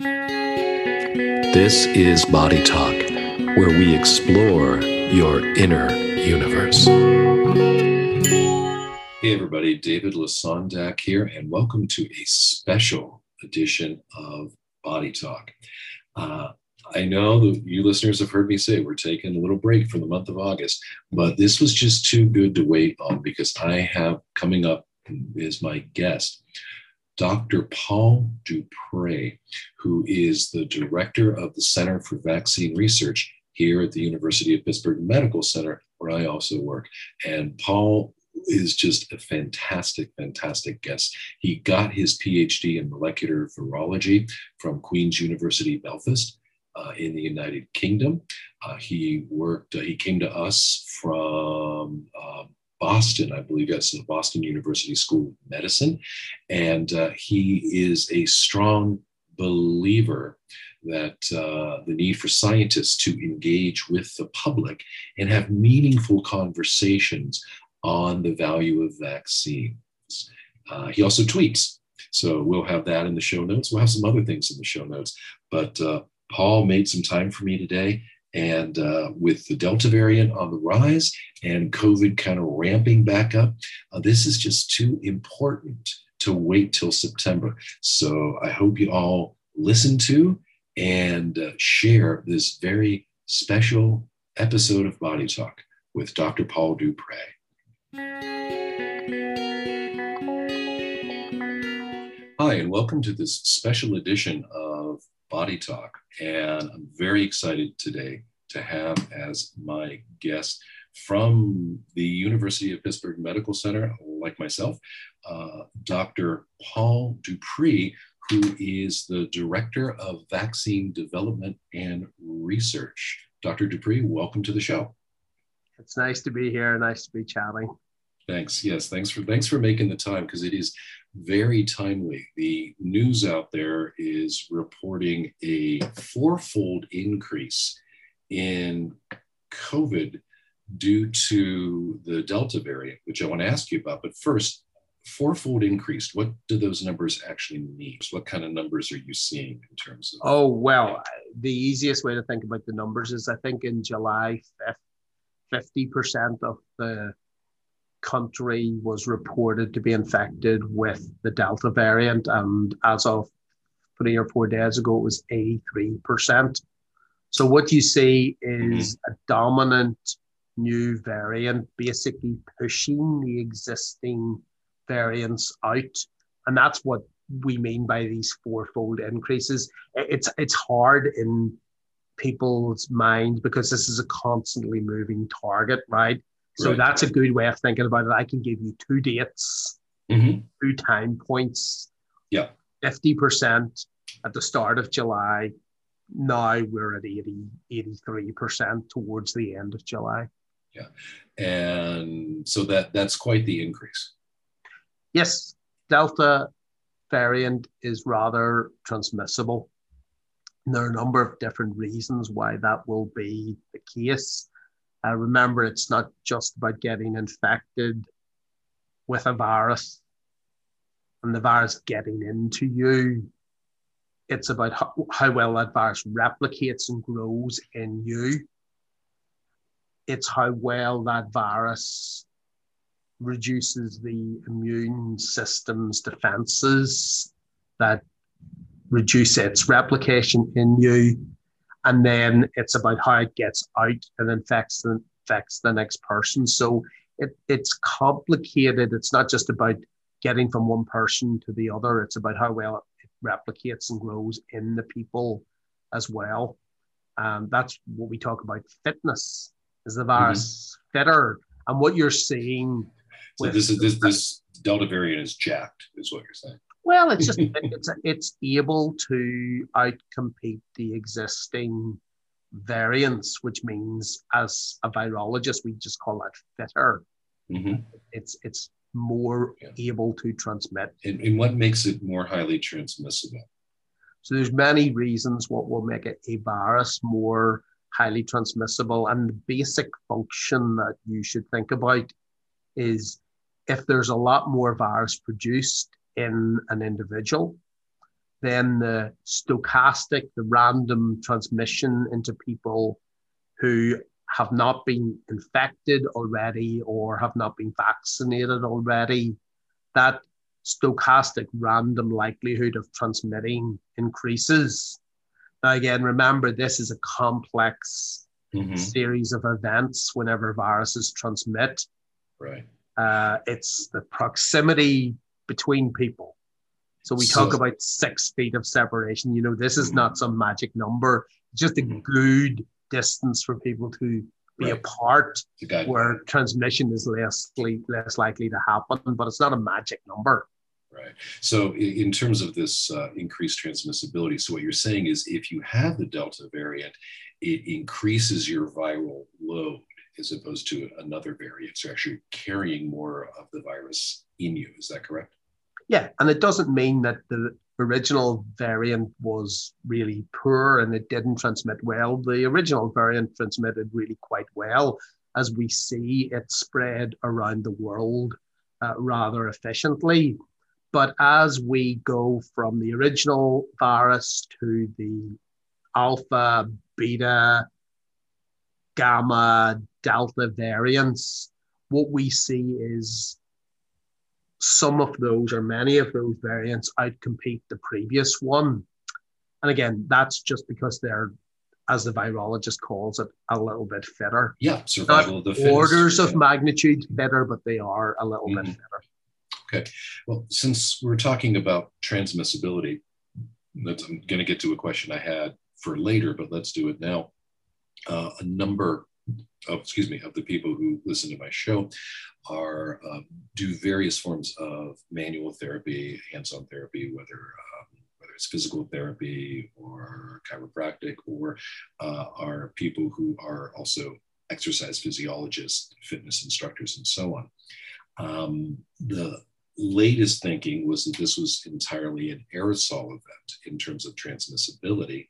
This is Body Talk, where we explore your inner universe. Hey, everybody, David Lesondak here, and welcome to a special edition of Body Talk. Uh, I know that you listeners have heard me say we're taking a little break for the month of August, but this was just too good to wait on because I have coming up is my guest, Dr. Paul Duprex, who is the director of the Center for Vaccine Research here at the University of Pittsburgh Medical Center, where I also work. And Paul is just a fantastic, fantastic guest. He got his PhD in molecular virology from Queen's University Belfast uh, in the United Kingdom. Uh, he worked, uh, he came to us from um, Boston, I believe that's the Boston University School of Medicine. And uh, he is a strong believer that uh, the need for scientists to engage with the public and have meaningful conversations on the value of vaccines. Uh, he also tweets. So we'll have that in the show notes. We'll have some other things in the show notes. But uh, Paul made some time for me today. And uh, with the Delta variant on the rise and COVID kind of ramping back up, uh, this is just too important to wait till September. So I hope you all listen to and uh, share this very special episode of Body Talk with Dr. Paul Duprex. Hi, and welcome to this special edition of Body Talk. And I'm very excited today to have as my guest from the University of Pittsburgh Medical Center, like myself, uh, Dr. Paul Duprex, who is the Director of Vaccine Development and Research. Dr. Duprex, welcome to the show. It's nice to be here. Nice to be chatting. Thanks. Yes, thanks for thanks for making the time because it is very timely. The news out there is reporting a fourfold increase in COVID due to the Delta variant, which I want to ask you about. But first, fourfold increased. What do those numbers actually mean? What kind of numbers are you seeing in terms of? Oh, well, the easiest way to think about the numbers is I think in July 5th, 50% of the country was reported to be infected with the Delta variant. And as of three or four days ago, it was 83%. So what you see is mm-hmm. a dominant new variant basically pushing the existing variants out. And that's what we mean by these fourfold increases. It's it's hard in people's mind because this is a constantly moving target, right? So right. that's a good way of thinking about it. I can give you two dates, mm-hmm. two time points. Yeah. 50% at the start of July. Now we're at 80, 83% towards the end of July. Yeah. And so that that's quite the increase. Yes. Delta variant is rather transmissible. And there are a number of different reasons why that will be the case. Uh, remember, it's not just about getting infected with a virus and the virus getting into you. It's about how, how well that virus replicates and grows in you. It's how well that virus reduces the immune system's defenses that reduce its replication in you and then it's about how it gets out and infects the, infects the next person. So it, it's complicated. It's not just about getting from one person to the other. It's about how well it replicates and grows in the people as well. Um, that's what we talk about. Fitness is the virus mm-hmm. fitter, and what you're seeing. So this is this this Delta variant is jacked, is what you're saying. Well, it's just it's it's able to outcompete the existing variants, which means as a virologist, we just call that fitter. Mm-hmm. It's it's more yeah. able to transmit. And, and what makes it more highly transmissible? So there's many reasons what will make it a virus more highly transmissible. And the basic function that you should think about is if there's a lot more virus produced in an individual, then the stochastic, the random transmission into people who have not been infected already or have not been vaccinated already, that stochastic random likelihood of transmitting increases. Now, again, remember this is a complex mm-hmm. series of events whenever viruses transmit. Right. Uh, it's the proximity between people. So we so, talk about six feet of separation. You know, this is mm-hmm. not some magic number, just a mm-hmm. good distance for people to be right. apart where transmission is less, less likely to happen, but it's not a magic number. Right. So, in terms of this uh, increased transmissibility, so what you're saying is if you have the Delta variant, it increases your viral load as opposed to another variant. So, actually carrying more of the virus in you. Is that correct? Yeah. And it doesn't mean that the original variant was really poor and it didn't transmit well. The original variant transmitted really quite well as we see it spread around the world uh, rather efficiently. But as we go from the original virus to the alpha, beta, gamma, delta variants, what we see is some of those or many of those variants outcompete the previous one. And again, that's just because they're, as the virologist calls it, a little bit fitter. Yeah, survival Not of the fittest. Orders of magnitude better, but they are a little mm-hmm. bit fitter. Okay. Well, since we're talking about transmissibility, that's, I'm going to get to a question I had for later, but let's do it now. Uh, a number of, excuse me, of the people who listen to my show are um, do various forms of manual therapy, hands-on therapy, whether um, whether it's physical therapy or chiropractic, or uh, are people who are also exercise physiologists, fitness instructors, and so on. Um, the latest thinking was that this was entirely an aerosol event in terms of transmissibility.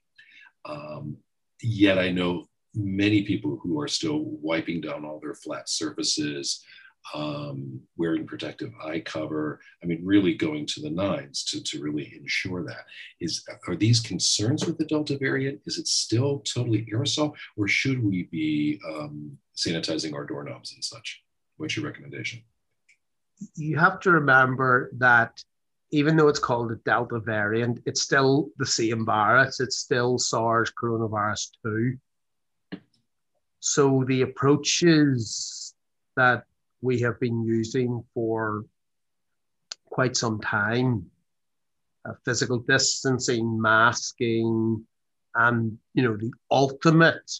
Um, yet I know many people who are still wiping down all their flat surfaces, um, wearing protective eye cover. I mean, really going to the nines to, to really ensure that. Is are these concerns with the Delta variant? Is it still totally aerosol, or should we be um, sanitizing our doorknobs and such? What's your recommendation? you have to remember that even though it's called a Delta variant, it's still the same virus. It's still SARS coronavirus 2. So the approaches that we have been using for quite some time, uh, physical distancing, masking, and you know the ultimate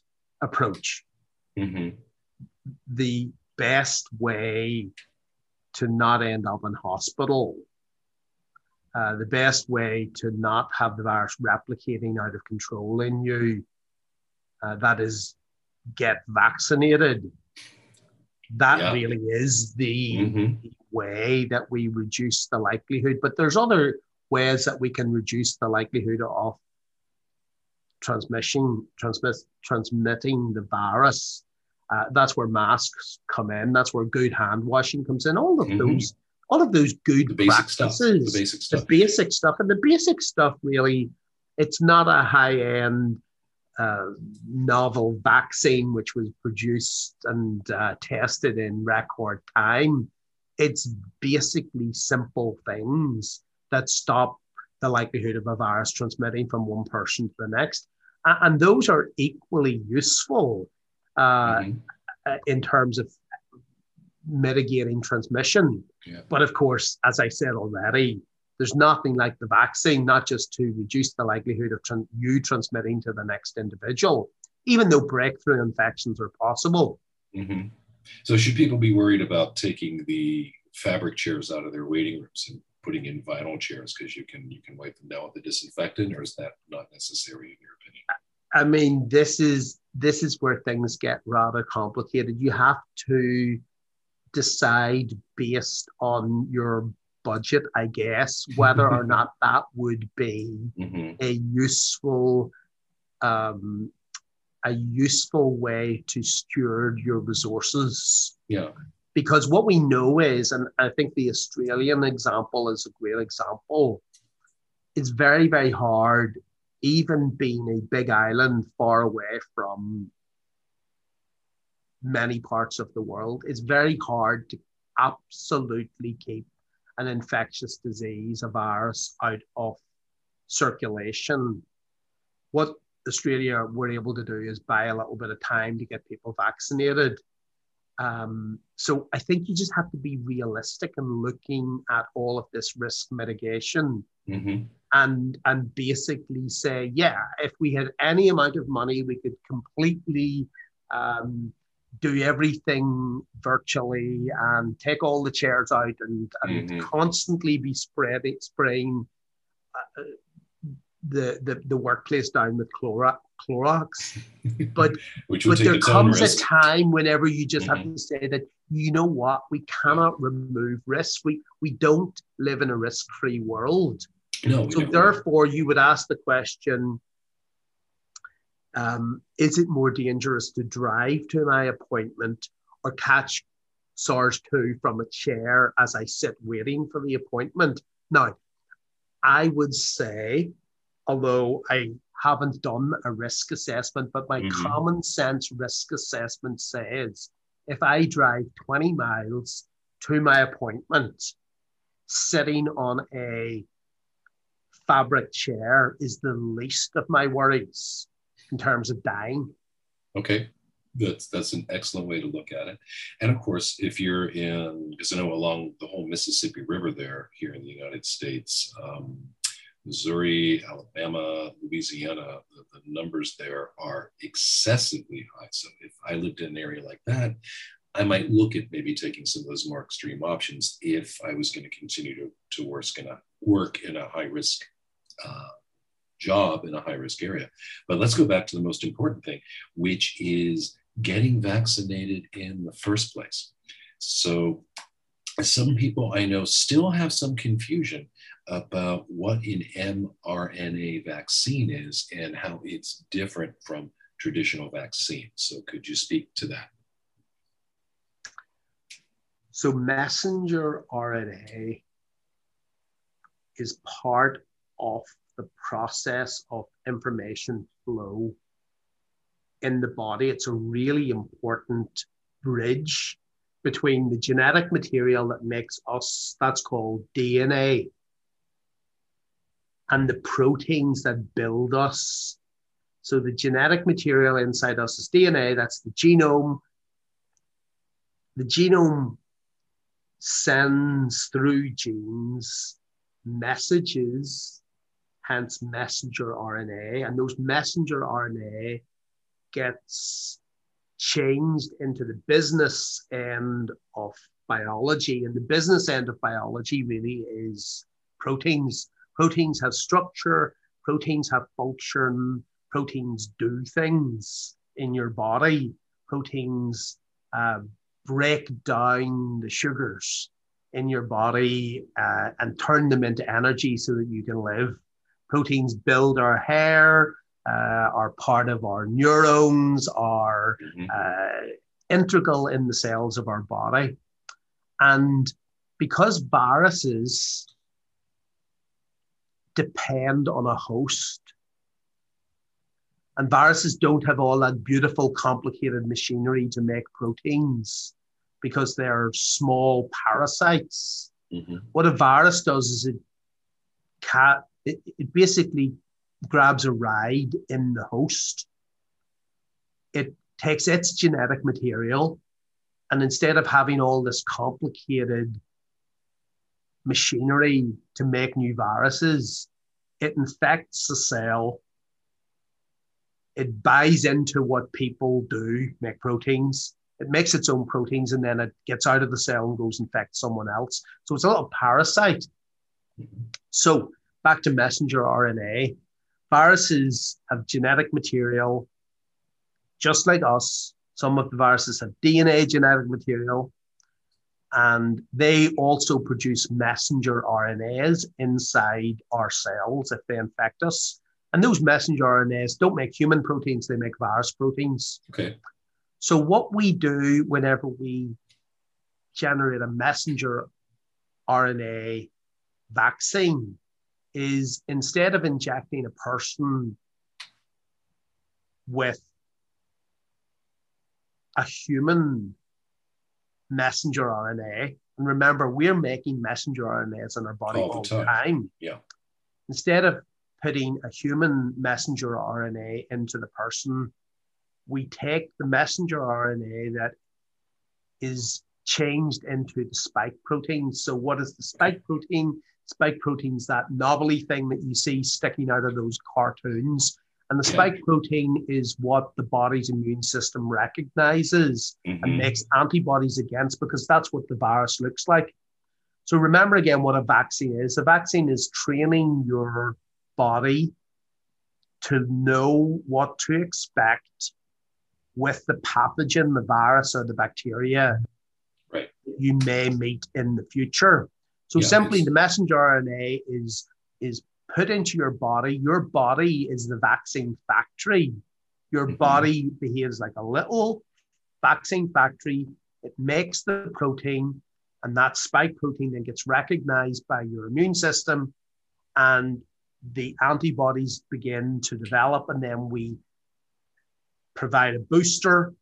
approach, mm-hmm. the best way to not end up in hospital. Uh, the best way to not have the virus replicating out of control in you, uh, that is get vaccinated. That yeah. really is the mm-hmm. way that we reduce the likelihood. But there's other ways that we can reduce the likelihood of transmission, transmit, transmitting the virus. Uh, that's where masks come in. That's where good hand washing comes in. All of mm-hmm. those, all of those good the practices, stuff. the basic stuff, the basic stuff, and the basic stuff really, it's not a high end uh, novel vaccine which was produced and uh, tested in record time. It's basically simple things that stop the likelihood of a virus transmitting from one person to the next, and those are equally useful uh, mm-hmm. Uh, in terms of mitigating transmission. Yeah. But of course, as I said already, there's nothing like the vaccine, not just to reduce the likelihood of tran- you transmitting to the next individual, even though breakthrough infections are possible. Mm-hmm. So, should people be worried about taking the fabric chairs out of their waiting rooms and putting in vinyl chairs because you can you can wipe them down with the disinfectant, or is that not necessary in your opinion? I mean, this is this is where things get rather complicated. You have to decide based on your budget, I guess, whether or not that would be mm-hmm. a useful um, a useful way to steward your resources. Yeah. Because what we know is, and I think the Australian example is a great example, it's very, very hard, even being a big island far away from many parts of the world, it's very hard to absolutely keep an infectious disease, a virus, out of circulation. What Australia were able to do is buy a little bit of time to get people vaccinated. Um, so I think you just have to be realistic and looking at all of this risk mitigation Mm-hmm. and and basically say, yeah, if we had any amount of money, we could completely um, do everything virtually and take all the chairs out and, and Mhm. constantly be spreading spraying uh, the, the the workplace down with Clorox. Clorox. But Which but there comes a time whenever you just have Mhm. to say that you know what we cannot remove risk. We we don't live in a risk-free world. No, So therefore, you would ask the question: um, Is it more dangerous to drive to my appointment or catch SARS two from a chair as I sit waiting for the appointment? Now, I would say, although I haven't done a risk assessment, but my Mhm. common sense risk assessment says if I drive 20 miles to my appointment, sitting on a fabric chair is the least of my worries in terms of dying. Okay, that's that's an excellent way to look at it. And of course, if you're in, because I know along the whole Mississippi River there, here in the United States, um, Missouri, Alabama, Louisiana, the, the numbers there are excessively high. So if I lived in an area like that, I might look at maybe taking some of those more extreme options if I was going to continue to, to work in a work in a high risk uh, job in a high risk area. But let's go back to the most important thing, which is getting vaccinated in the first place. So, some people I know still have some confusion about what an mRNA vaccine is and how it's different from traditional vaccines. So, could you speak to that? So, messenger RNA is part of the process of information flow in the body. It's a really important bridge between the genetic material that makes us, that's called DNA, and the proteins that build us. So, the genetic material inside us is DNA, that's the genome. The genome sends through genes messages, hence messenger RNA, and those messenger RNA gets changed into the business end of biology. And the business end of biology really is proteins. Proteins have structure, proteins have function, proteins do things in your body. Proteins uh, break down the sugars in your body uh, and turn them into energy so that you can live. Proteins build our hair, uh, are part of our neurons, are Mhm. uh, integral in the cells of our body. And because viruses depend on a host, and viruses don't have all that beautiful, complicated machinery to make proteins because they're small parasites. Mhm. What a virus does is it, ca- it, it basically grabs a ride in the host. It takes its genetic material, and instead of having all this complicated machinery to make new viruses, it infects the cell. It buys into what people do, make proteins. It makes its own proteins and then it gets out of the cell and goes infect someone else. So it's a little parasite. So back to messenger RNA. Viruses have genetic material just like us. Some of the viruses have DNA genetic material, and they also produce messenger RNAs inside our cells if they infect us. And those messenger RNAs don't make human proteins, they make virus proteins. Okay. So, what we do whenever we generate a messenger RNA vaccine is instead of injecting a person with a human messenger RNA, and remember, we're making messenger RNAs in our body all, all the time. time. Yeah. Instead of putting a human messenger RNA into the person, we take the messenger RNA that is changed into the spike protein. So, what is the spike protein? Spike protein is that knobbly thing that you see sticking out of those cartoons. And the spike protein is what the body's immune system recognizes mm-hmm. and makes antibodies against because that's what the virus looks like. So remember again what a vaccine is. A vaccine is training your body to know what to expect with the pathogen, the virus or the bacteria right. you may meet in the future. So yeah, simply the messenger RNA is is put into your body. Your body is the vaccine factory. Your mm-hmm. body behaves like a little vaccine factory. It makes the protein, and that spike protein then gets recognized by your immune system, and the antibodies begin to develop. And then we provide a booster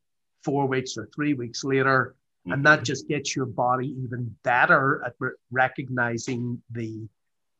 four weeks or three weeks later. Mm-hmm. And that just gets your body even better at re- recognizing the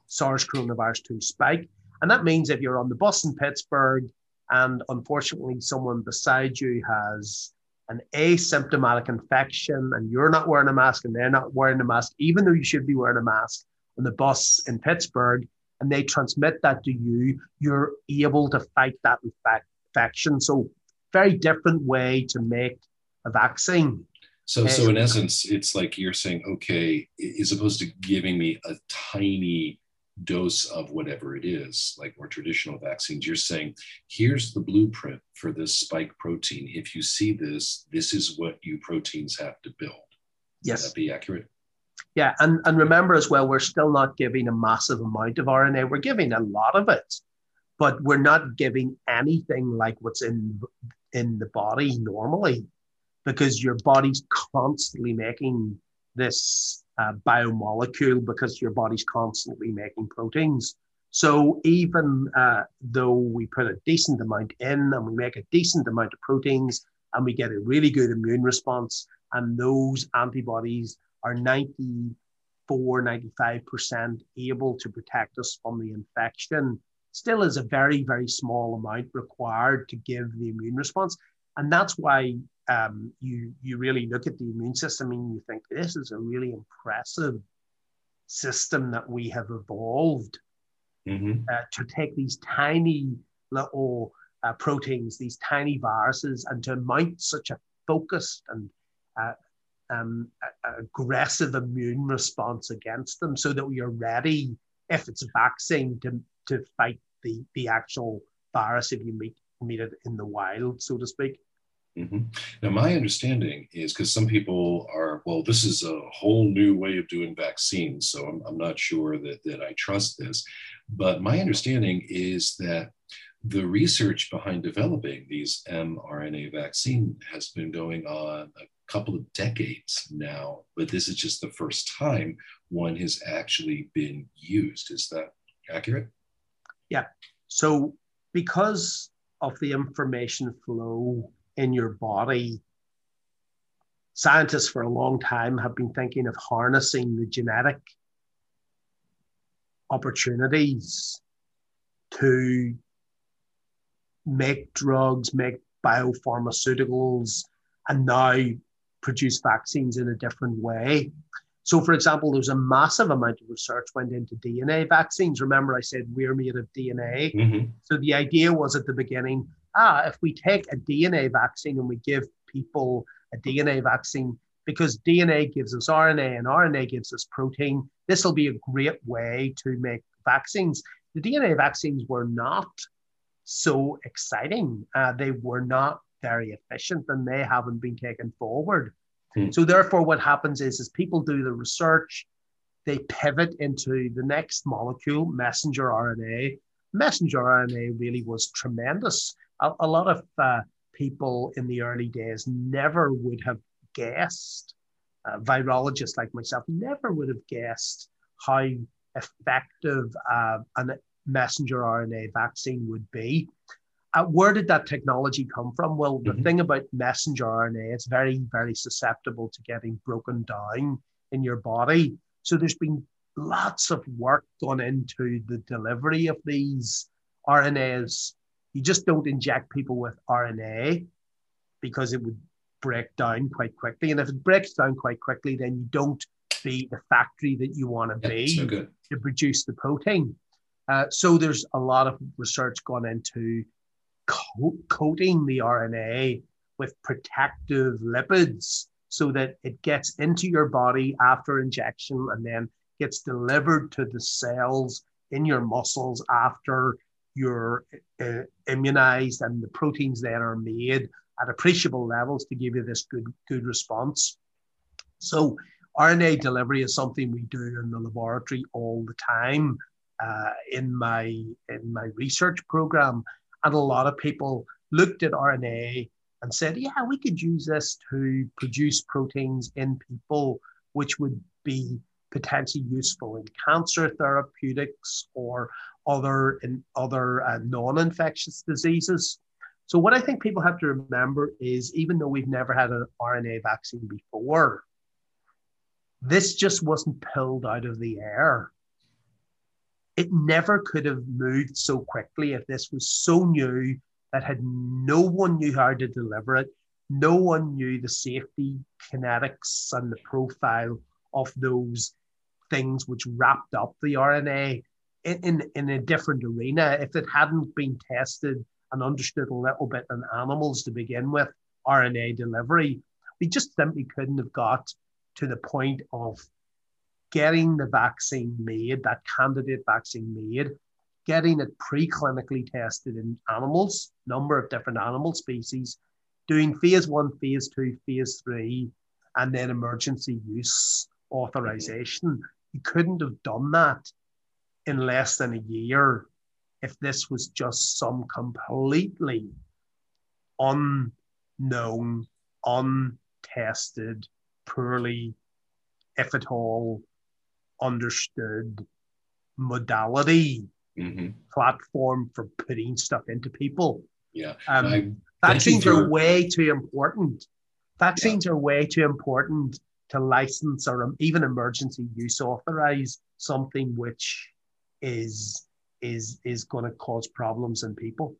SARS coronavirus 2 spike. And that means if you're on the bus in Pittsburgh and unfortunately someone beside you has an asymptomatic infection and you're not wearing a mask and they're not wearing a mask, even though you should be wearing a mask on the bus in Pittsburgh, and they transmit that to you, you're able to fight that infection. So, very different way to make a vaccine. So, so in essence, it's like you're saying, okay, as opposed to giving me a tiny dose of whatever it is, like more traditional vaccines, you're saying, here's the blueprint for this spike protein. If you see this, this is what you proteins have to build. Yes. Would that be accurate? Yeah, and, and remember as well, we're still not giving a massive amount of RNA. We're giving a lot of it, but we're not giving anything like what's in in the body normally, because your body's constantly making this uh, biomolecule because your body's constantly making proteins. So even uh, though we put a decent amount in and we make a decent amount of proteins and we get a really good immune response, and those antibodies are 94, 95% able to protect us from the infection, still is a very, very small amount required to give the immune response. And that's why um, you you really look at the immune system and you think this is a really impressive system that we have evolved mm-hmm. uh, to take these tiny little uh, proteins, these tiny viruses, and to mount such a focused and uh, um, aggressive immune response against them, so that we are ready if it's a vaccine to to fight the the actual virus if you meet meet it in the wild, so to speak. Mm-hmm. Now, my understanding is because some people are, well, this is a whole new way of doing vaccines, so I'm, I'm not sure that, that I trust this. But my understanding is that the research behind developing these mRNA vaccine has been going on a couple of decades now, but this is just the first time one has actually been used. Is that accurate? Yeah. So, because of the information flow in your body. Scientists for a long time have been thinking of harnessing the genetic opportunities to make drugs, make biopharmaceuticals, and now produce vaccines in a different way. So, for example, there's a massive amount of research went into DNA vaccines. Remember, I said we're made of DNA. Mm-hmm. So the idea was at the beginning, ah, if we take a DNA vaccine and we give people a DNA vaccine, because DNA gives us RNA and RNA gives us protein, this will be a great way to make vaccines. The DNA vaccines were not so exciting. Uh, they were not very efficient and they haven't been taken forward. Hmm. So therefore, what happens is, is people do the research, they pivot into the next molecule, messenger RNA. Messenger RNA really was tremendous a, a lot of uh, people in the early days never would have guessed, uh, virologists like myself, never would have guessed how effective uh, a messenger RNA vaccine would be. Uh, where did that technology come from? Well, the mm-hmm. thing about messenger RNA, it's very, very susceptible to getting broken down in your body. So there's been lots of work gone into the delivery of these RNAs. You just don't inject people with RNA because it would break down quite quickly. And if it breaks down quite quickly, then you don't be the factory that you want to be so to produce the protein. Uh, so there's a lot of research gone into co- coating the RNA with protective lipids so that it gets into your body after injection and then gets delivered to the cells in your muscles after you're uh, immunized and the proteins then are made at appreciable levels to give you this good good response. So RNA delivery is something we do in the laboratory all the time uh, in my in my research program, and a lot of people looked at RNA and said, "Yeah, we could use this to produce proteins in people, which would be potentially useful in cancer therapeutics or other in other uh, non-infectious diseases." So what I think people have to remember is, even though we've never had an RNA vaccine before, this just wasn't pulled out of the air it never could have moved so quickly if this was so new that had no one knew how to deliver it. No one knew the safety kinetics and the profile of those things which wrapped up the RNA in, in, a different arena. If it hadn't been tested and understood a little bit in animals to begin with, RNA delivery, we just simply couldn't have got to the point of getting the vaccine made, that candidate vaccine made, getting it preclinically tested in animals, number of different animal species, doing phase one, phase two, phase three, and then emergency use authorization. You couldn't have done that in less than a year if this was just some completely unknown, untested, poorly, if at all, understood modality mm-hmm. platform for putting stuff into people. Yeah. Um, vaccines are way too important. Vaccines yeah. are way too important to license or even emergency use authorize something which is is is going to cause problems in people.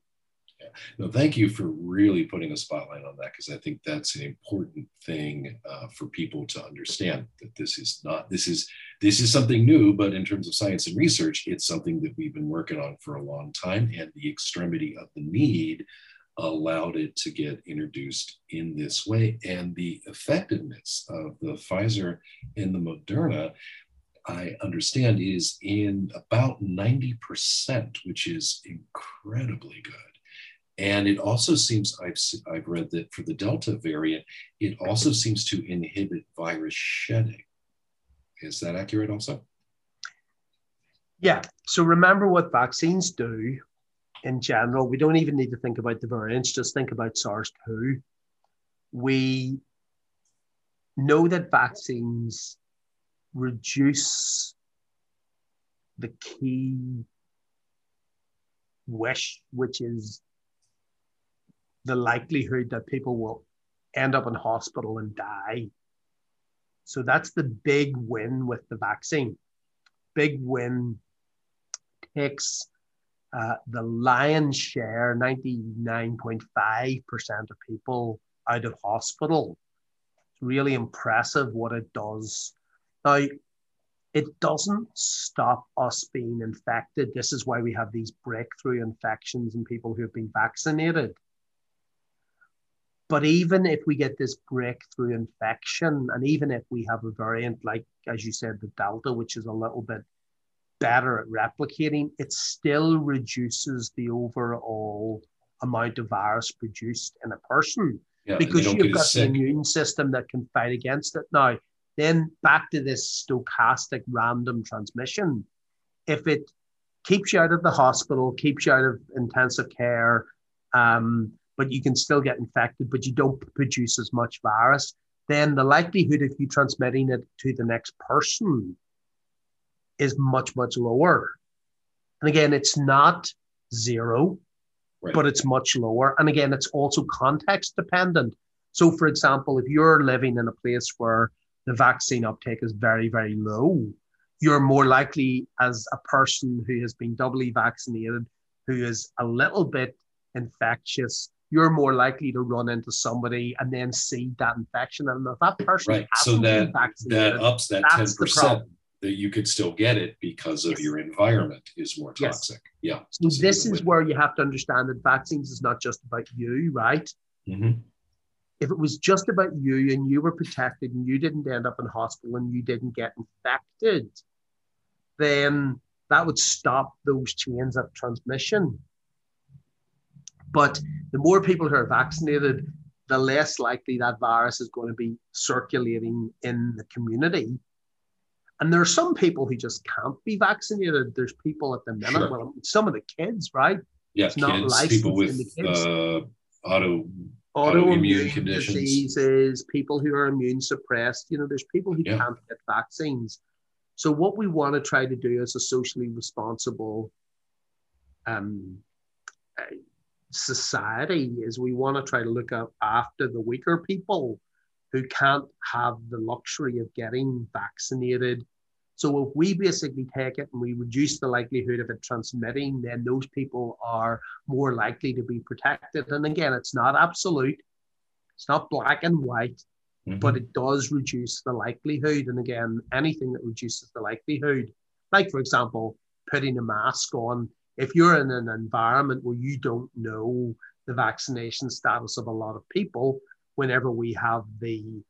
Yeah. No, thank you for really putting a spotlight on that because I think that's an important thing uh, for people to understand that this is not this is this is something new, but in terms of science and research, it's something that we've been working on for a long time, and the extremity of the need allowed it to get introduced in this way, and the effectiveness of the Pfizer and the Moderna. I understand is in about 90%, which is incredibly good. And it also seems, I've, I've read that for the Delta variant, it also seems to inhibit virus shedding. Is that accurate also? Yeah. So remember what vaccines do in general. We don't even need to think about the variants, just think about SARS 2. We know that vaccines reduce the key wish, which is the likelihood that people will end up in hospital and die. So that's the big win with the vaccine. Big win takes uh, the lion's share, 99.5% of people out of hospital. It's really impressive what it does. Now, it doesn't stop us being infected. This is why we have these breakthrough infections in people who have been vaccinated. But even if we get this breakthrough infection, and even if we have a variant like, as you said, the Delta, which is a little bit better at replicating, it still reduces the overall amount of virus produced in a person yeah, because you've got the immune system that can fight against it. Now, then back to this stochastic random transmission. If it keeps you out of the hospital, keeps you out of intensive care, um, but you can still get infected, but you don't produce as much virus, then the likelihood of you transmitting it to the next person is much, much lower. And again, it's not zero, right. but it's much lower. And again, it's also context dependent. So, for example, if you're living in a place where the vaccine uptake is very, very low, you're more likely as a person who has been doubly vaccinated, who is a little bit infectious, you're more likely to run into somebody and then see that infection. And if that person right, so that that ups that ten percent that you could still get it because of yes. your environment is more toxic. Yes. Yeah. So this is where you have to understand that vaccines is not just about you, right? Mm-hmm. If it was just about you and you were protected and you didn't end up in hospital and you didn't get infected, then that would stop those chains of transmission. But the more people who are vaccinated, the less likely that virus is going to be circulating in the community. And there are some people who just can't be vaccinated. There's people at the minute, sure. well, some of the kids, right? Yeah, it's not kids, people with uh, auto autoimmune conditions, diseases, people who are immune suppressed. You know, there's people who yeah. can't get vaccines. So what we want to try to do as a socially responsible um, society is we want to try to look after the weaker people who can't have the luxury of getting vaccinated. So if we basically take it and we reduce the likelihood of it transmitting, then those people are more likely to be protected. And again, it's not absolute, it's not black and white, mm-hmm. but it does reduce the likelihood. And again, anything that reduces the likelihood, like for example, putting a mask on if you're in an environment where you don't know the vaccination status of a lot of people, whenever we have the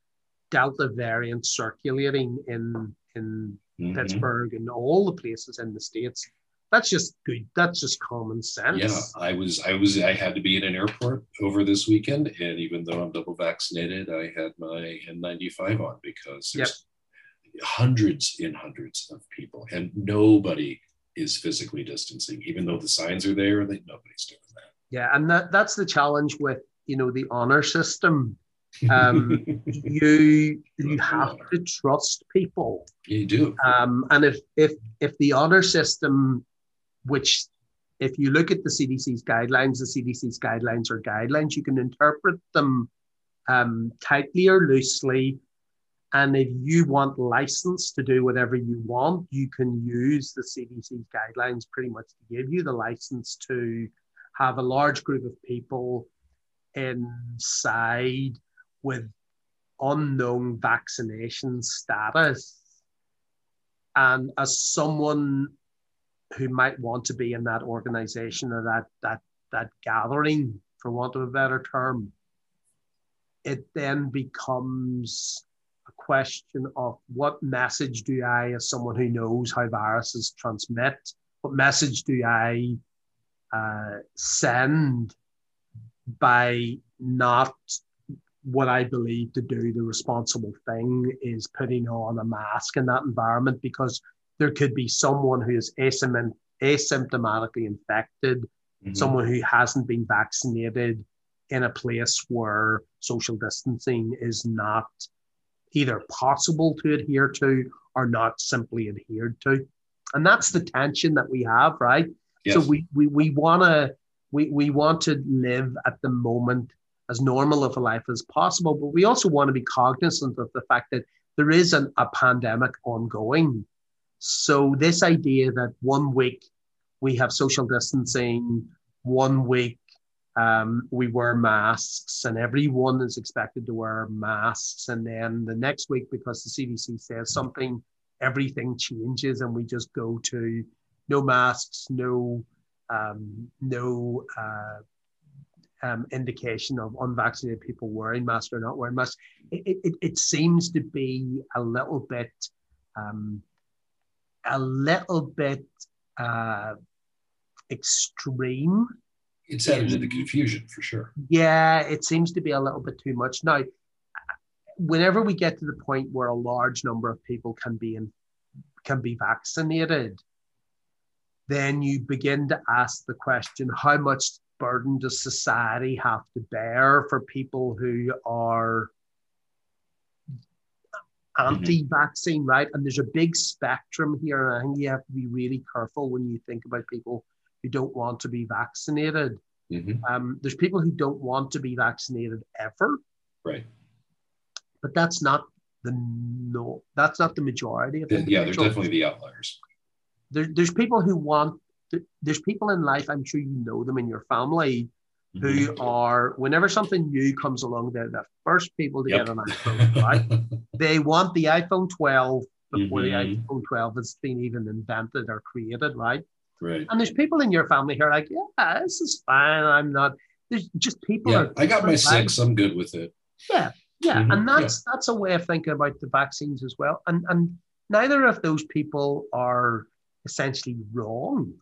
Delta variant circulating in in mm-hmm. Pittsburgh and all the places in the states, that's just good. That's just common sense. Yeah, I was, I was, I had to be in an airport over this weekend, and even though I'm double vaccinated, I had my N95 on because there's yep. hundreds and hundreds of people, and nobody is physically distancing, even though the signs are there that nobody's doing that. Yeah, and that, that's the challenge with you know the honor system. Um, you you have to trust people. You do. Um, and if if if the honor system, which if you look at the CDC's guidelines, the CDC's guidelines are guidelines. You can interpret them um, tightly or loosely and if you want license to do whatever you want, you can use the CDC's guidelines pretty much to give you the license to have a large group of people inside with unknown vaccination status. And as someone who might want to be in that organization or that that that gathering, for want of a better term, it then becomes a question of what message do I, as someone who knows how viruses transmit, what message do I uh, send by not what I believe to do the responsible thing is putting on a mask in that environment because there could be someone who is asymptomatically infected, mm-hmm. someone who hasn't been vaccinated in a place where social distancing is not either possible to adhere to or not simply adhered to. And that's the tension that we have, right? Yes. So we we, we wanna we, we want to live at the moment as normal of a life as possible, but we also want to be cognizant of the fact that there is an, a pandemic ongoing. So this idea that one week we have social distancing, one week um, we wear masks and everyone is expected to wear masks. And then the next week, because the CDC says something, everything changes and we just go to no masks, no, um, no uh, um, indication of unvaccinated people wearing masks or not wearing masks. It, it, it seems to be a little bit, um, a little bit uh, extreme it's added to the confusion for sure. Yeah, it seems to be a little bit too much. Now, whenever we get to the point where a large number of people can be in, can be vaccinated, then you begin to ask the question: How much burden does society have to bear for people who are anti-vaccine, right? And there's a big spectrum here, and I think you have to be really careful when you think about people who don't want to be vaccinated. Mhm. Um, there's people who don't want to be vaccinated ever, Right. but that's not the no. That's not the majority of the, Yeah, they're definitely the outliers. there, there's people who want there- there's people in life i'm sure you know them in your family who Mhm. are whenever something new comes along they're the first people to Yep. get an iphone right they want the iphone 12 before Mhm. the iphone 12 has been even invented or created right right. and there's people in your family who are like yeah this is fine i'm not there's just people Yeah, are I got my six. I'm good with it. yeah, yeah, Mhm, and that's that's a way of thinking about the vaccines as well. And and neither of those people are essentially wrong.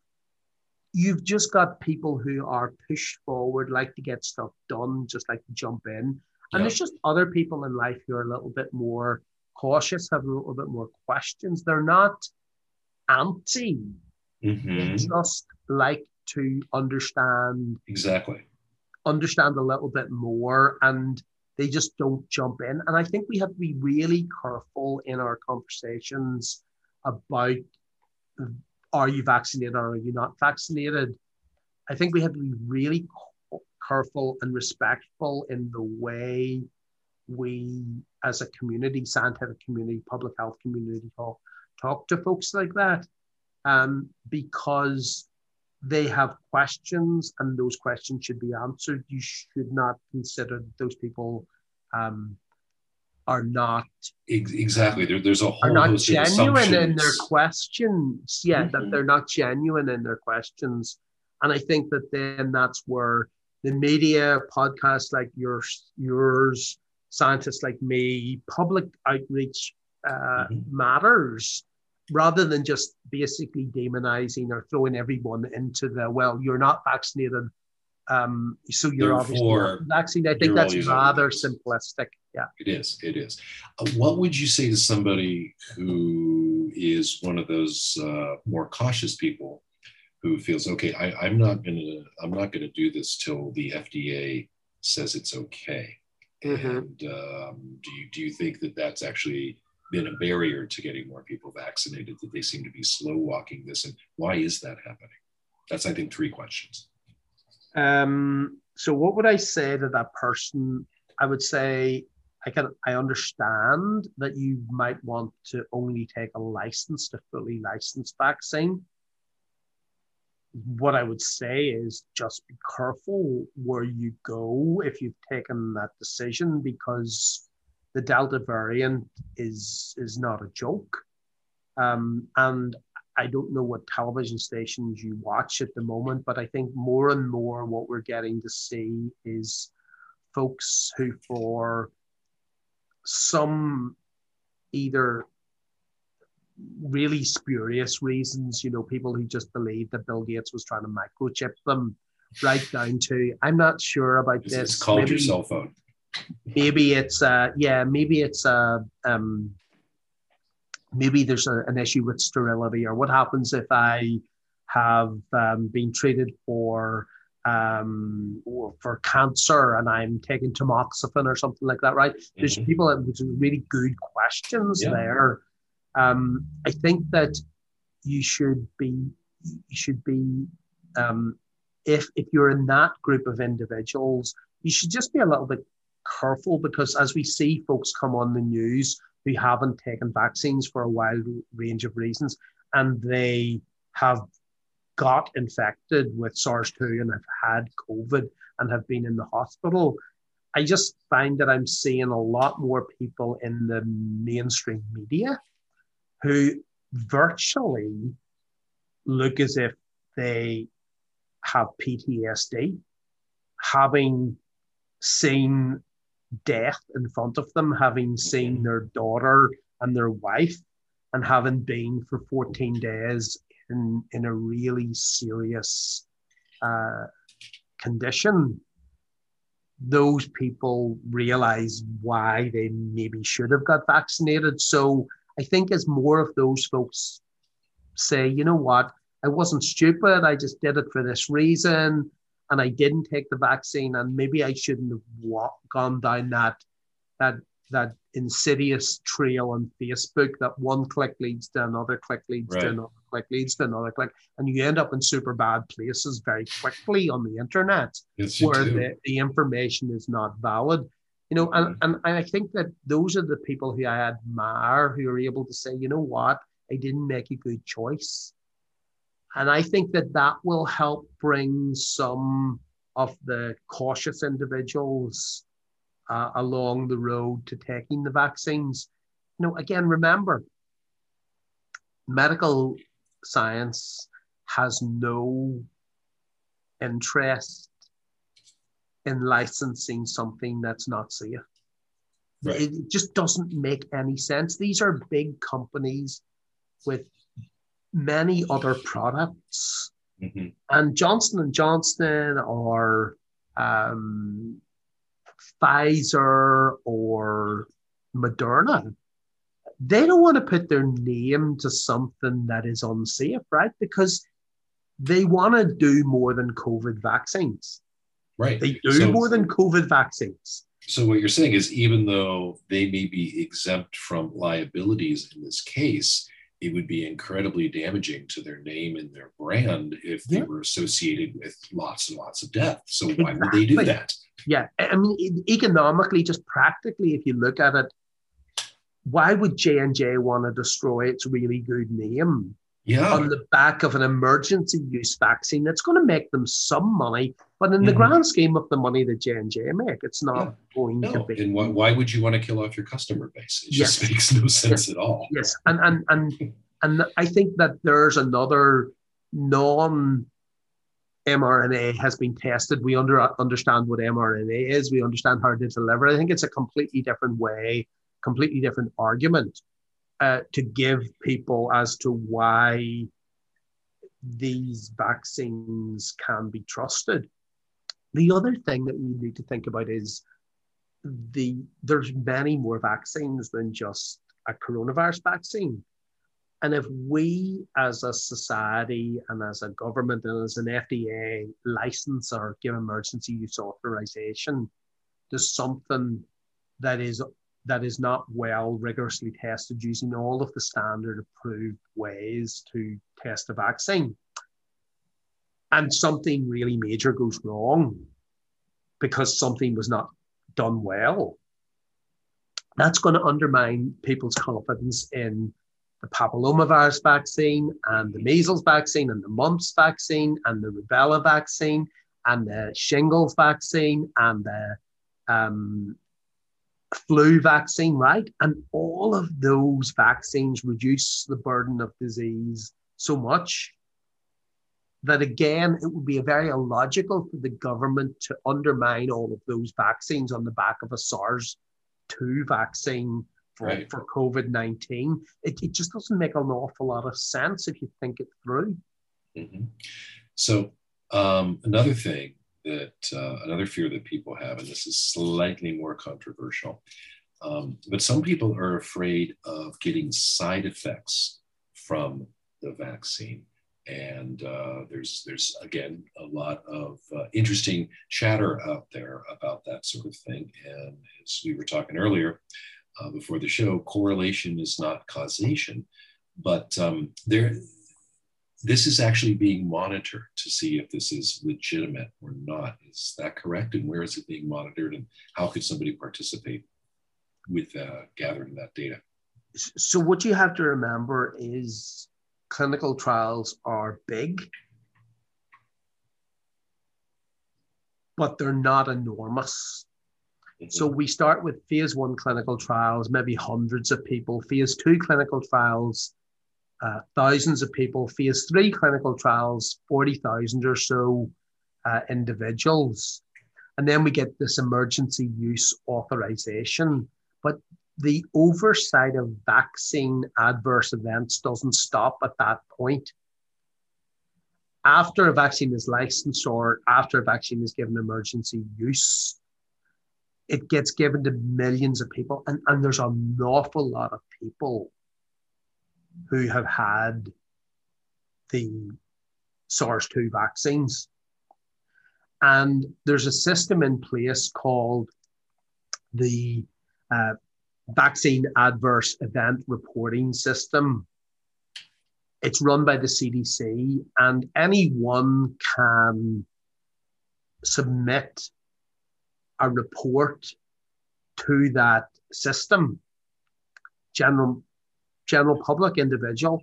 You've just got people who are pushed forward, like to get stuff done, just like to jump in. And there's just other people in life who are a little bit more cautious, have a little bit more questions. They're not anti, they Mhm. just like to understand Exactly. understand a little bit more and they just don't jump in. And I think we have to be really careful in our conversations about are you vaccinated or are you not vaccinated? I think we have to be really careful and respectful in the way we, as a community, scientific community, public health community, talk, talk to folks like that. Um, because they have questions and those questions should be answered. You should not consider those people um, are not Exactly. There, there's a whole are not genuine in their questions. Yeah, that Mhm. they're not genuine in their questions. And I think that then that's where the media, podcasts like yours, yours, scientists like me, public outreach uh, Mhm. matters rather than just basically demonizing or throwing everyone into the well, you're not vaccinated. Um, so you're obviously Therefore, not vaccinated. I think that's rather other simplistic. Yeah. It is. It is. Uh, what would you say to somebody who is one of those uh, more cautious people who feels, okay, I, I'm not gonna, I'm not gonna do this till the FDA says it's okay. Mhm. And um, do you do you think that that's actually been a barrier to getting more people vaccinated? That they seem to be slow walking this, and why is that happening? That's I think three questions. Um, so what would I say to that person? I would say I can I understand that you might want to only take a licensed, a fully licensed vaccine. What I would say is just be careful where you go if you've taken that decision because the Delta variant is is not a joke. Um, and I don't know what television stations you watch at the moment, but I think more and more what we're getting to see is folks who, for some either really spurious reasons, you know, people who just believe that Bill Gates was trying to microchip them, right down to I'm not sure about It's, this. it's called your Maybe- cell phone. maybe it's uh yeah maybe it's uh um maybe there's a, an issue with sterility or what happens if i have um, been treated for um for cancer and i'm taking tamoxifen or something like that right there's Mhm. people with really good questions Yeah. there um i think that you should be you should be um if if you're in that group of individuals you should just be a little bit careful because as we see folks come on the news who haven't taken vaccines for a wide range of reasons and they have got infected with SARS-2 and have had COVID and have been in the hospital. I just find that I'm seeing a lot more people in the mainstream media who virtually look as if they have PTSD, having seen death in front of them, having seen their daughter and their wife, and having been for 14 days in, in a really serious uh, condition, those people realize why they maybe should have got vaccinated. So I think as more of those folks say, you know what, I wasn't stupid, I just did it for this reason and I didn't take the vaccine, and maybe I shouldn't have wa- gone down that that that insidious trail on Facebook that one click leads to another click leads Right. to another click leads to another click, and you end up in super bad places very quickly on the internet Yes, where the, the information is not valid. You know, and, mm-hmm. and, and I think that those are the people who I admire who are able to say, you know what, I didn't make a good choice. And I think that that will help bring some of the cautious individuals uh, along the road to taking the vaccines. You know, again, remember, medical science has no interest in licensing something that's not safe. Right. It just doesn't make any sense. These are big companies with many other products, Mhm. and Johnson and Johnson or um, Pfizer or Moderna, they don't want to put their name to something that is unsafe, right? Because they want to do more than COVID vaccines. Right. They do So- more than COVID vaccines. So what you're saying is, even though they may be exempt from liabilities in this case, it would be incredibly damaging to their name and their brand if they Yeah. were associated with lots and lots of death. So why would they do that? Yeah, I mean, economically, just practically, if you look at it, why would J and J want to destroy its really good name Yeah. on the back of an emergency use vaccine that's going to make them some money, but in the Mhm. grand scheme of the money that J and J make, it's not going to No. be. And why, why would you want to kill off your customer base? It just makes no sense at all. Yes, and and and and I think that there's another non mRNA has been tested. We under understand what mRNA is. We understand how to deliver. I think it's a completely different way, completely different argument uh, to give people as to why these vaccines can be trusted. The other thing that we need to think about is the there's many more vaccines than just a coronavirus vaccine. And if we as a society and as a government and as an FDA license or give emergency use authorization to something that is that is not well rigorously tested using all of the standard approved ways to test a vaccine, and something really major goes wrong because something was not done well, that's going to undermine people's confidence in the papillomavirus vaccine and the measles vaccine and the mumps vaccine and the rubella vaccine and the shingles vaccine and the um, flu vaccine, right? And all of those vaccines reduce the burden of disease so much that again, it would be very illogical for the government to undermine all of those vaccines on the back of a SARS 2 vaccine for, Right. for COVID 19. It, it just doesn't make an awful lot of sense if you think it through. Mhm. So um, another thing that uh, another fear that people have, and this is slightly more controversial, um, but some people are afraid of getting side effects from the vaccine. And uh, there's there's again a lot of uh, interesting chatter out there about that sort of thing. And as we were talking earlier uh, before the show, correlation is not causation, but um, there this is actually being monitored to see if this is legitimate or not. Is that correct? And where is it being monitored? And how could somebody participate with uh, gathering that data? So, what you have to remember is clinical trials are big, but they're not enormous. So we start with phase one clinical trials, maybe hundreds of people. Phase two clinical trials, uh, thousands of people. Phase three clinical trials, 40,000 or so uh, individuals. And then we get this emergency use authorization. But the oversight of vaccine adverse events doesn't stop at that point. After a vaccine is licensed or after a vaccine is given emergency use, it gets given to millions of people. And, and there's an awful lot of people who have had the SARS 2 vaccines. And there's a system in place called the uh, vaccine adverse event reporting system. It's run by the CDC, and anyone can submit a report to that system. General, general public individual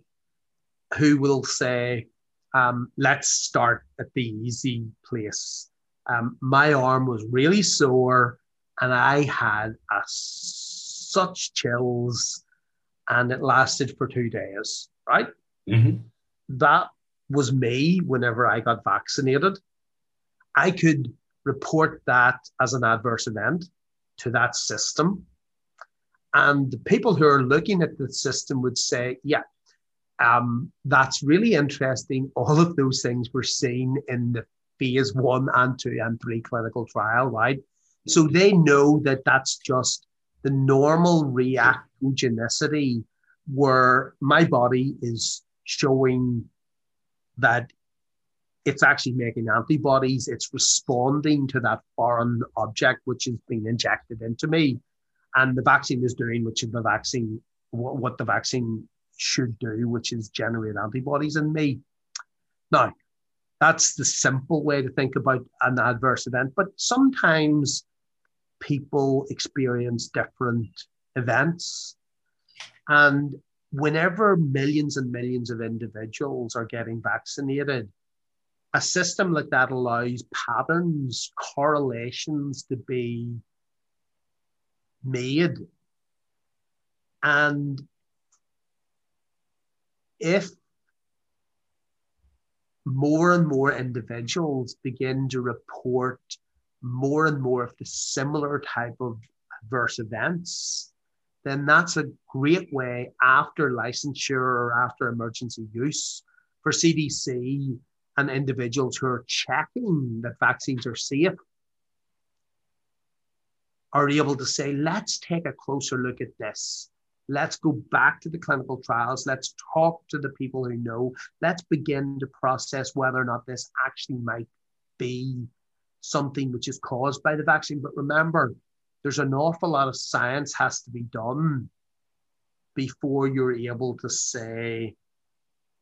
who will say, um, let's start at the easy place. Um, my arm was really sore and I had a, such chills and it lasted for two days, right? Mm-hmm. That was me whenever I got vaccinated. I could report that as an adverse event to that system. And the people who are looking at the system would say, yeah, um, that's really interesting. All of those things were seen in the phase one and two and three clinical trial, right? So they know that that's just the normal reactogenicity where my body is showing that it's actually making antibodies, it's responding to that foreign object which is being injected into me. And the vaccine is doing, which is the vaccine, what the vaccine should do, which is generate antibodies in me. Now, that's the simple way to think about an adverse event. But sometimes people experience different events. And whenever millions and millions of individuals are getting vaccinated, a system like that allows patterns, correlations to be made. And if more and more individuals begin to report more and more of the similar type of adverse events, then that's a great way after licensure or after emergency use for CDC and individuals who are checking that vaccines are safe are able to say, let's take a closer look at this. Let's go back to the clinical trials. Let's talk to the people who know. Let's begin to process whether or not this actually might be something which is caused by the vaccine. But remember, there's an awful lot of science has to be done before you're able to say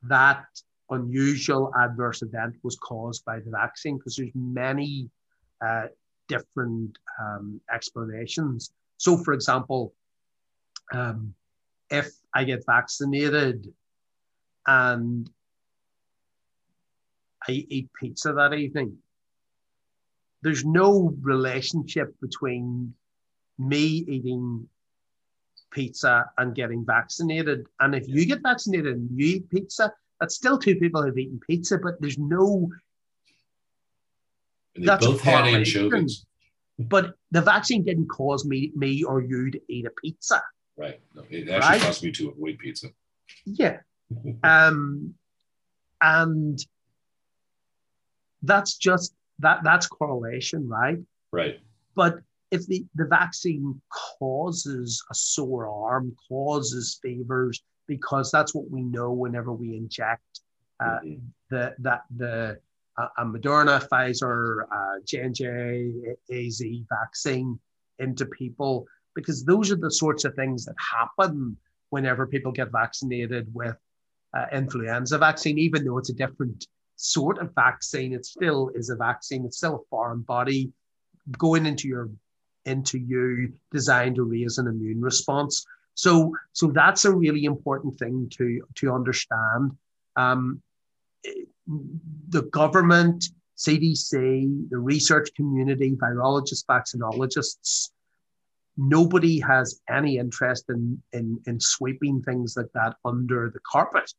that unusual adverse event was caused by the vaccine because there's many uh, different um, explanations. So, for example, um, if I get vaccinated and I eat pizza that evening, there's no relationship between me eating pizza and getting vaccinated. And if you get vaccinated and you eat pizza, that's still two people who've eaten pizza, but there's no. And they that's both had anchovies. But the vaccine didn't cause me, me or you to eat a pizza. Right. No, it actually right? caused me to avoid pizza. Yeah. um, and that's just that that's correlation, right? Right. But if the, the vaccine causes a sore arm, causes fevers, because that's what we know whenever we inject uh, mm-hmm. the that the uh, a Moderna, Pfizer, uh, J&J, AZ vaccine into people, because those are the sorts of things that happen whenever people get vaccinated with uh, influenza vaccine, even though it's a different sort of vaccine. It still is a vaccine. It's still a foreign body going into your into you designed to raise an immune response. So so that's a really important thing to to understand. Um, the government, CDC, the research community, virologists, vaccinologists, nobody has any interest in, in, in sweeping things like that under the carpet.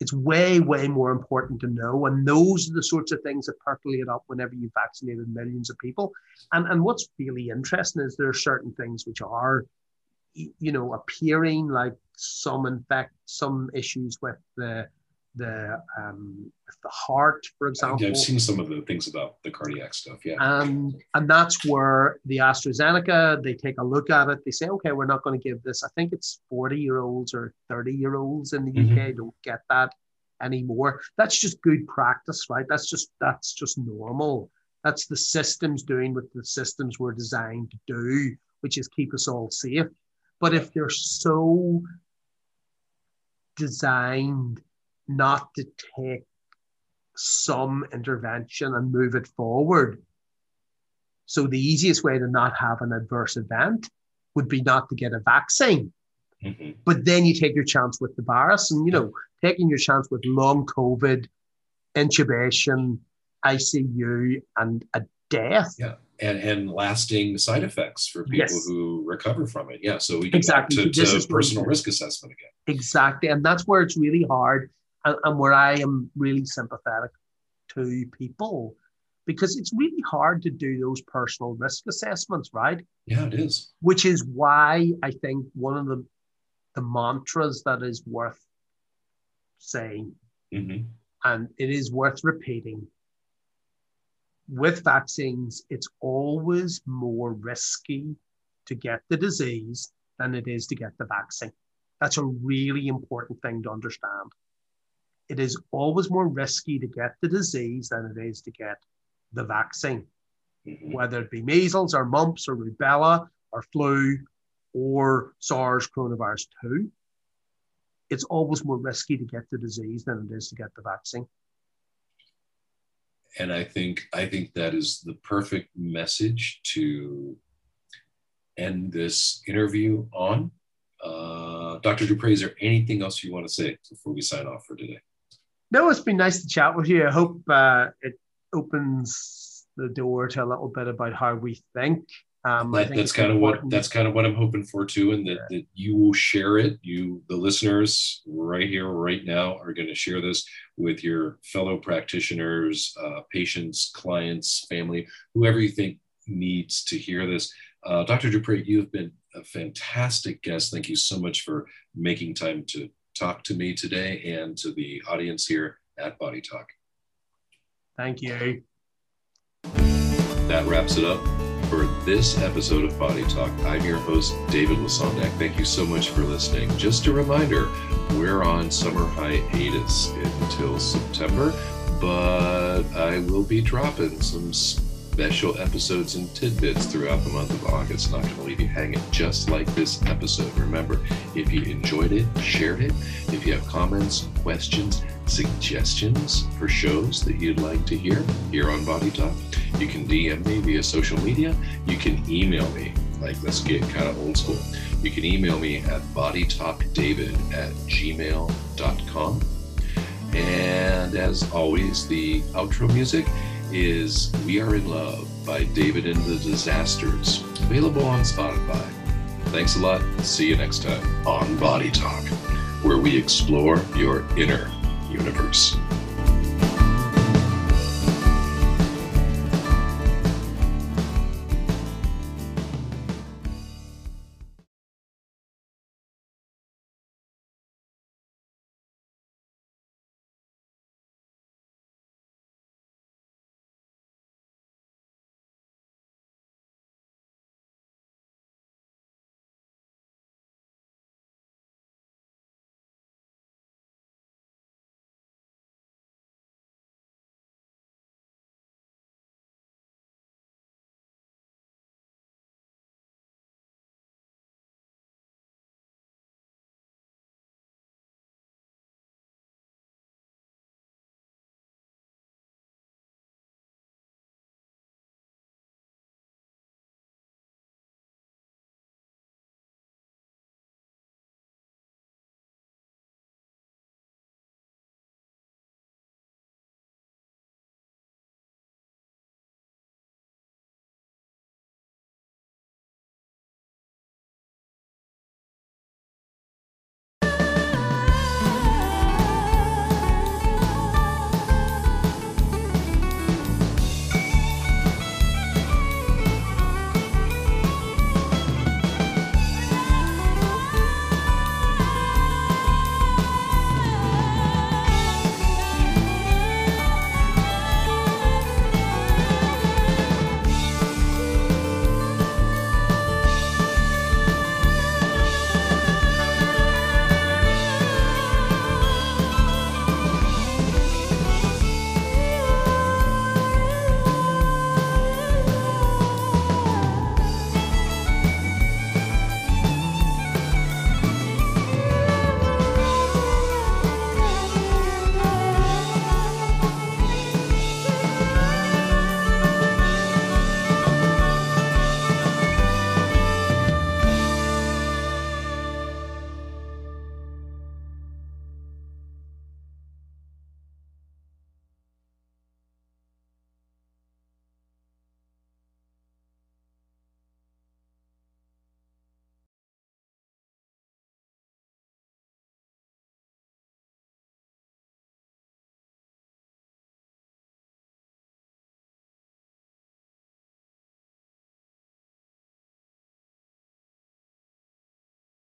It's way, way more important to know. And those are the sorts of things that percolate up whenever you've vaccinated millions of people. And, and what's really interesting is there are certain things which are, you know, appearing like some infect, some issues with the the um, the heart, for example. Yeah, I've seen some of the things about the cardiac stuff. Yeah, and and that's where the AstraZeneca they take a look at it. They say, okay, we're not going to give this. I think it's forty year olds or thirty year olds in the mm-hmm. UK don't get that anymore. That's just good practice, right? That's just that's just normal. That's the systems doing what the systems were designed to do, which is keep us all safe. But if they're so designed not to take some intervention and move it forward. So the easiest way to not have an adverse event would be not to get a vaccine. Mm-hmm. But then you take your chance with the virus and, you know, taking your chance with long COVID, intubation, ICU, and a death. Yeah. And, and lasting side effects for people yes. who recover from it. Yeah. So we get exactly. to, to personal risk assessment again. Exactly. And that's where it's really hard and, and where I am really sympathetic to people because it's really hard to do those personal risk assessments, right? Yeah, it is. Which is why I think one of the the mantras that is worth saying, mm-hmm. and it is worth repeating. With vaccines, it's always more risky to get the disease than it is to get the vaccine. That's a really important thing to understand. It is always more risky to get the disease than it is to get the vaccine, mm-hmm. whether it be measles or mumps or rubella or flu or SARS coronavirus 2. It's always more risky to get the disease than it is to get the vaccine. And I think I think that is the perfect message to end this interview on. Uh, Dr. Duprex, is there anything else you want to say before we sign off for today? No, it's been nice to chat with you. I hope uh, it opens the door to a little bit about how we think. Um, that, that's kind of what that's kind of what I'm hoping for too, and that, yeah. that you will share it. You, the listeners, right here, right now, are going to share this with your fellow practitioners, uh, patients, clients, family, whoever you think needs to hear this. Uh, Dr. Duprex, you have been a fantastic guest. Thank you so much for making time to talk to me today and to the audience here at Body Talk. Thank you. That wraps it up for this episode of Body Talk. I'm your host, David Lesondak. Thank you so much for listening. Just a reminder, we're on summer hiatus until September, but I will be dropping some special episodes and tidbits throughout the month of August. Not going to leave you hanging, just like this episode. Remember, if you enjoyed it, shared it, if you have comments, questions, suggestions for shows that you'd like to hear here on Body Talk, you can DM me via social media. You can email me. Like, let's get kind of old school. You can email me at bodytalkdavid at gmail.com. And as always, the outro music is We Are in Love by David and the Disasters, available on Spotify. Thanks a lot. See you next time on Body Talk, where we explore your inner universe.